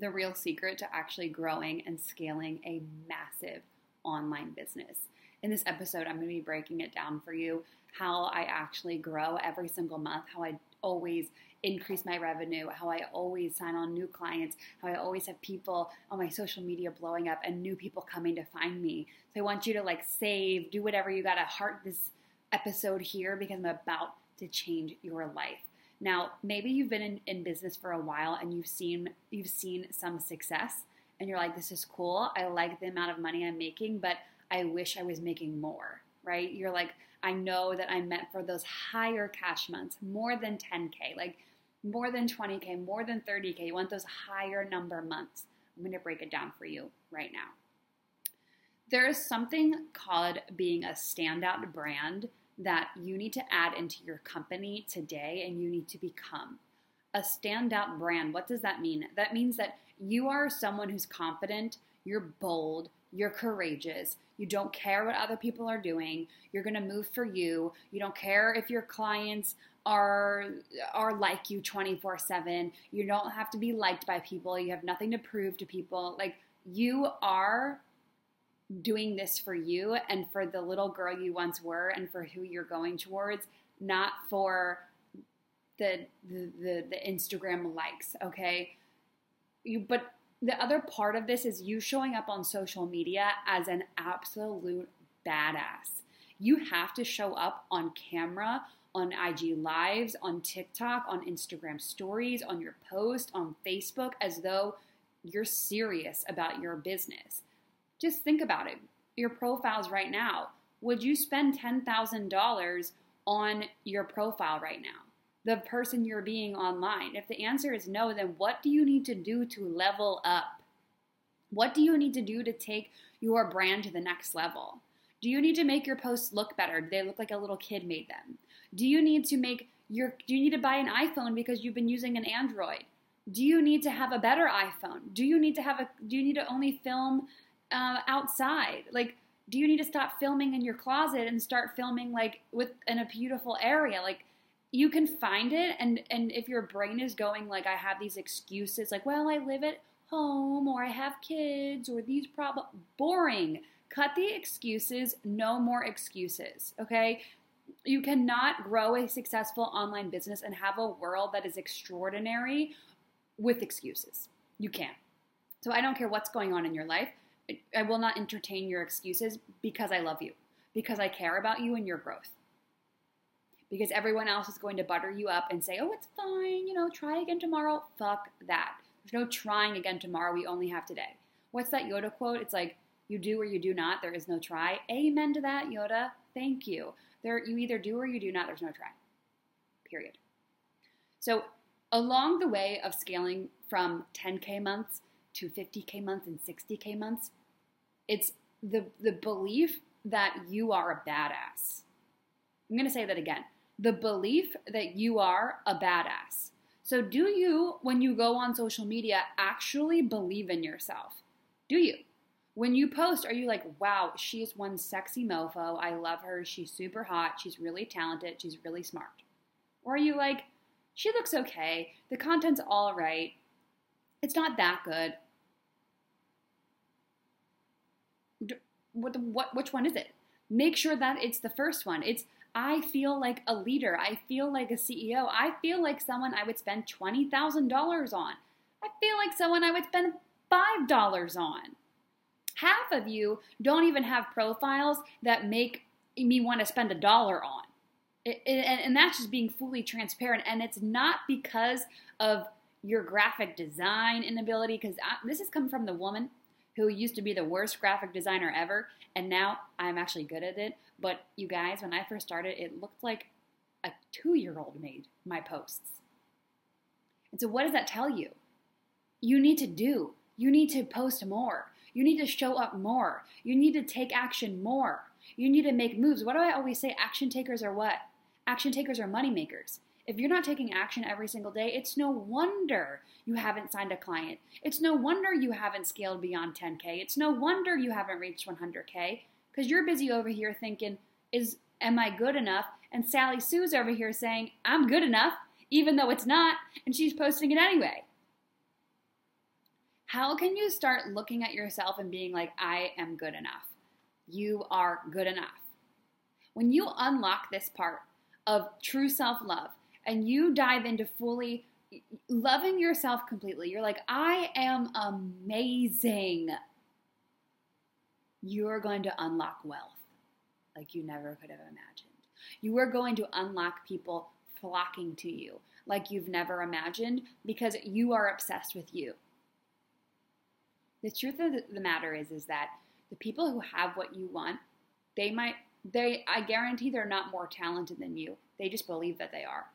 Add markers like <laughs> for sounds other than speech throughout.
the real secret to actually growing and scaling a massive online business. In this episode, I'm going to be breaking it down for you how I actually grow every single month, how I always increase my revenue, how I always sign on new clients, how I always have people on my social media blowing up and new people coming to find me. So I want you to like save, do whatever you got to heart this episode here because I'm about to change your life. Now, maybe you've been in, in business for a while and you've seen you've seen some success and you're like, this is cool. I like the amount of money I'm making, but I wish I was making more, right? You're like, I know that I'm meant for those higher cash months, more than 10K, like more than 20K, more than 30K. You want those higher number months. I'm going to break it down for you right now. There is something called being a standout brand that you need to add into your company today and you need to become a standout brand. What does that mean? That means that you are someone who's confident, you're bold, you're courageous, you don't care what other people are doing, you're going to move for you, you don't care if your clients are are like you 24/7. You don't have to be liked by people. You have nothing to prove to people. Like you are doing this for you and for the little girl you once were and for who you're going towards, not for the the the, the Instagram likes, okay? You but the other part of this is you showing up on social media as an absolute badass. You have to show up on camera, on IG Lives, on TikTok, on Instagram stories, on your post, on Facebook, as though you're serious about your business. Just think about it. Your profiles right now. Would you spend $10,000 on your profile right now? The person you're being online? If the answer is no, then what do you need to do to level up? What do you need to do to take your brand to the next level? Do you need to make your posts look better? Do they look like a little kid made them? Do you need to make your do you need to buy an iPhone because you've been using an Android? Do you need to have a better iPhone? Do you need to have a do you need to only film uh, outside? Like, do you need to stop filming in your closet and start filming like with in a beautiful area? Like, you can find it, and and if your brain is going like, I have these excuses, like, well, I live at home, or I have kids, or these problems, boring. Cut the excuses. No more excuses. Okay. You cannot grow a successful online business and have a world that is extraordinary with excuses. You can't. So I don't care what's going on in your life. I will not entertain your excuses because I love you, because I care about you and your growth. Because everyone else is going to butter you up and say, oh, it's fine, you know, try again tomorrow. Fuck that. There's no trying again tomorrow. We only have today. What's that Yoda quote? It's like, you do or you do not. There is no try. Amen to that, Yoda. Thank you. There, you either do or you do not. There's no try. Period. So, along the way of scaling from 10K months to 50K months and 60K months, it's the, the belief that you are a badass. I'm going to say that again. The belief that you are a badass. So, do you, when you go on social media, actually believe in yourself? Do you? When you post, are you like, wow, she's one sexy mofo. I love her. She's super hot. She's really talented. She's really smart. Or are you like, she looks okay. The content's all right. It's not that good. What, what which one is it? Make sure that it's the first one. It's I feel like a leader. I feel like a CEO. I feel like someone I would spend $20,000 on. I feel like someone I would spend $5 on. Half of you don't even have profiles that make me want to spend a dollar on. It, it, and that's just being fully transparent. And it's not because of your graphic design inability, because this has come from the woman who used to be the worst graphic designer ever, and now I'm actually good at it. But you guys, when I first started, it looked like a two year old made my posts. And so, what does that tell you? You need to do, you need to post more, you need to show up more, you need to take action more, you need to make moves. What do I always say? Action takers are what? Action takers are money makers. If you're not taking action every single day, it's no wonder you haven't signed a client. It's no wonder you haven't scaled beyond 10K. It's no wonder you haven't reached 100K because you're busy over here thinking, is am I good enough? And Sally Sue's over here saying, I'm good enough, even though it's not, and she's posting it anyway. How can you start looking at yourself and being like, I am good enough? You are good enough. When you unlock this part of true self love and you dive into fully loving yourself completely, you're like, I am amazing. You're going to unlock wealth like you never could have imagined. You are going to unlock people flocking to you like you've never imagined because you are obsessed with you. The truth of the matter is is that the people who have what you want, they might they I guarantee they're not more talented than you. They just believe that they are.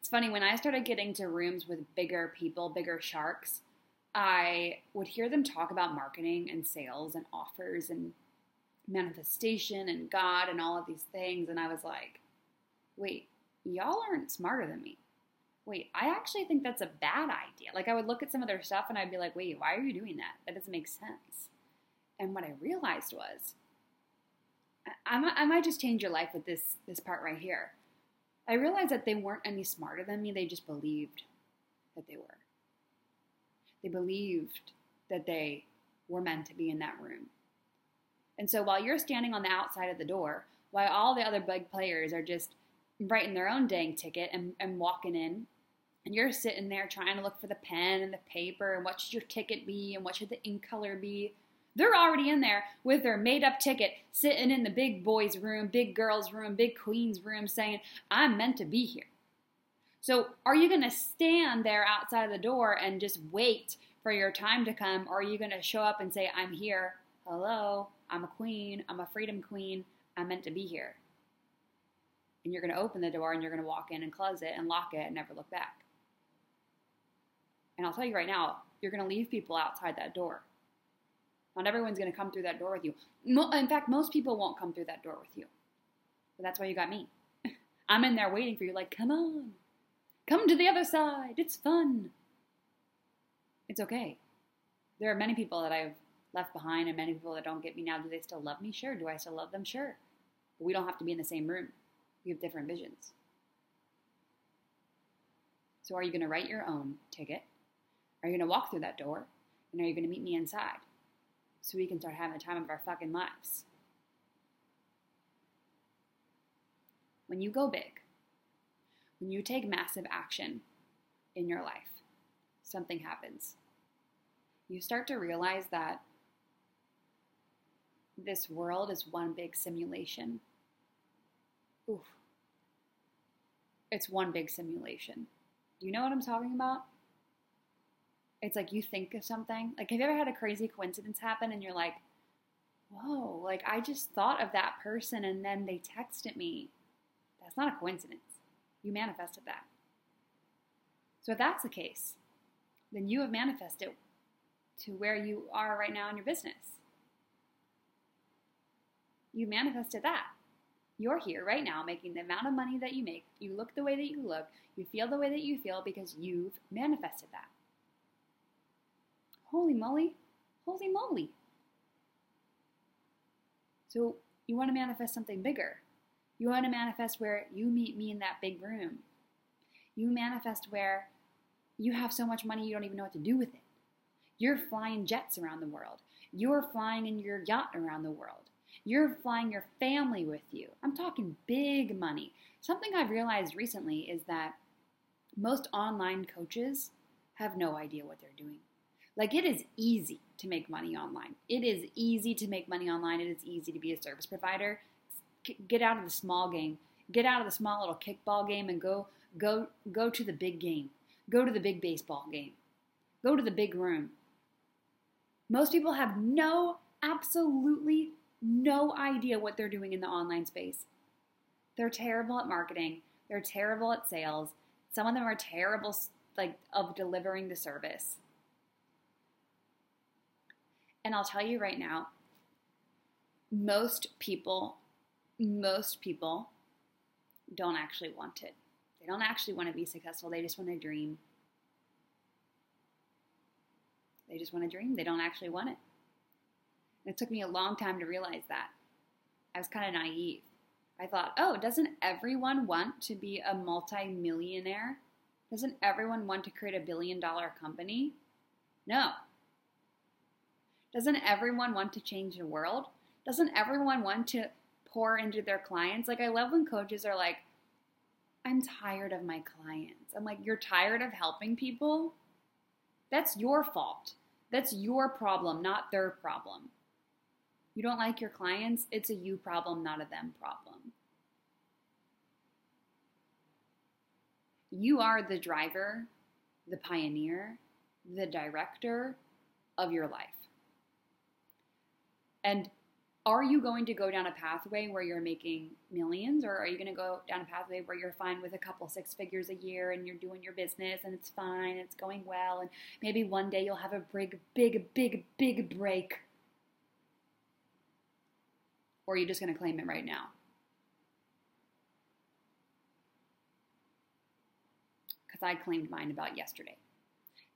It's funny when I started getting to rooms with bigger people, bigger sharks, I would hear them talk about marketing and sales and offers and manifestation and God and all of these things and I was like, "Wait, y'all aren't smarter than me." Wait, I actually think that's a bad idea. Like I would look at some of their stuff and I'd be like, "Wait, why are you doing that? That doesn't make sense." And what I realized was I, I might just change your life with this this part right here. I realized that they weren't any smarter than me. They just believed that they were. They believed that they were meant to be in that room. And so while you're standing on the outside of the door, while all the other big players are just writing their own dang ticket and, and walking in, and you're sitting there trying to look for the pen and the paper and what should your ticket be and what should the ink color be, they're already in there with their made up ticket, sitting in the big boys' room, big girls' room, big queen's room, saying, I'm meant to be here. So, are you going to stand there outside the door and just wait for your time to come? Or are you going to show up and say, I'm here? Hello, I'm a queen. I'm a freedom queen. I'm meant to be here. And you're going to open the door and you're going to walk in and close it and lock it and never look back. And I'll tell you right now, you're going to leave people outside that door. Not everyone's going to come through that door with you. In fact, most people won't come through that door with you. But that's why you got me. <laughs> I'm in there waiting for you, like, come on, come to the other side. It's fun. It's okay. There are many people that I've left behind and many people that don't get me now. Do they still love me? Sure. Do I still love them? Sure. But we don't have to be in the same room. We have different visions. So, are you going to write your own ticket? Are you going to walk through that door? And are you going to meet me inside? So we can start having the time of our fucking lives. When you go big, when you take massive action in your life, something happens. You start to realize that this world is one big simulation. Oof. It's one big simulation. Do you know what I'm talking about? It's like you think of something. Like, have you ever had a crazy coincidence happen and you're like, whoa, like I just thought of that person and then they texted me? That's not a coincidence. You manifested that. So, if that's the case, then you have manifested to where you are right now in your business. You manifested that. You're here right now making the amount of money that you make. You look the way that you look. You feel the way that you feel because you've manifested that. Holy moly. Holy moly. So you want to manifest something bigger. You want to manifest where you meet me in that big room. You manifest where you have so much money you don't even know what to do with it. You're flying jets around the world. You're flying in your yacht around the world. You're flying your family with you. I'm talking big money. Something I've realized recently is that most online coaches have no idea what they're doing. Like it is easy to make money online. It is easy to make money online. And It is easy to be a service provider. Get out of the small game. Get out of the small little kickball game and go go go to the big game. Go to the big baseball game. Go to the big room. Most people have no absolutely no idea what they're doing in the online space. They're terrible at marketing. They're terrible at sales. Some of them are terrible like of delivering the service. And I'll tell you right now, most people, most people don't actually want it. They don't actually want to be successful. They just want to dream. They just want to dream. They don't actually want it. And it took me a long time to realize that. I was kind of naive. I thought, oh, doesn't everyone want to be a multimillionaire? Doesn't everyone want to create a billion dollar company? No. Doesn't everyone want to change the world? Doesn't everyone want to pour into their clients? Like, I love when coaches are like, I'm tired of my clients. I'm like, you're tired of helping people? That's your fault. That's your problem, not their problem. You don't like your clients, it's a you problem, not a them problem. You are the driver, the pioneer, the director of your life. And are you going to go down a pathway where you're making millions or are you going to go down a pathway where you're fine with a couple six figures a year and you're doing your business and it's fine it's going well and maybe one day you'll have a big big big big break? Or are you just going to claim it right now? Because i claimed mine about yesterday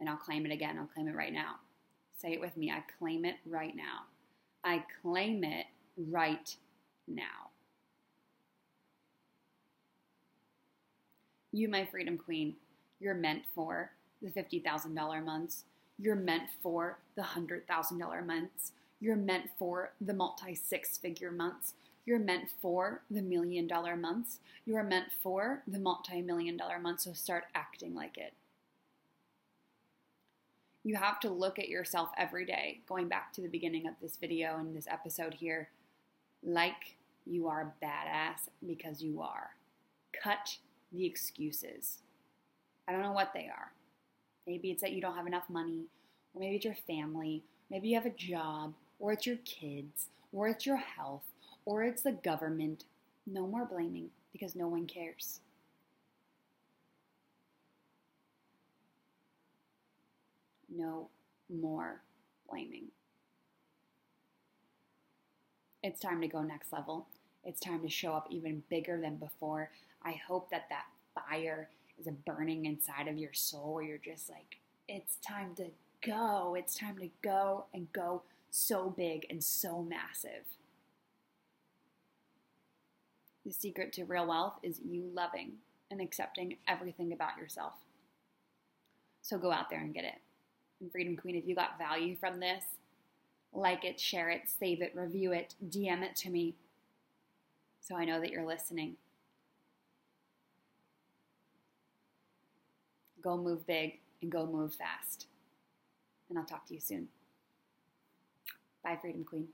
and i'll claim it again i'll claim it right now. Say it with me i claim it right now I claim it right now. You, my freedom queen, you're meant for the $50,000 months. You're meant for the $100,000 months. You're meant for the multi six figure months. You're meant for the million dollar months. You are meant for the multi million dollar months. So start acting like it you have to look at yourself every day, going back to the beginning of this video and this episode here, like you are badass because you are. Cut the excuses. I don't know what they are. Maybe it's that you don't have enough money, or maybe it's your family, maybe you have a job, or it's your kids, or it's your health, or it's the government. No more blaming because no one cares. No more blaming. It's time to go next level. It's time to show up even bigger than before. I hope that that fire is a burning inside of your soul where you're just like, it's time to go. It's time to go and go so big and so massive. The secret to real wealth is you loving and accepting everything about yourself. So go out there and get it and Freedom Queen, if you got value from this, like it, share it, save it, review it, DM it to me so I know that you're listening. Go move big and go move fast. And I'll talk to you soon. Bye, Freedom Queen.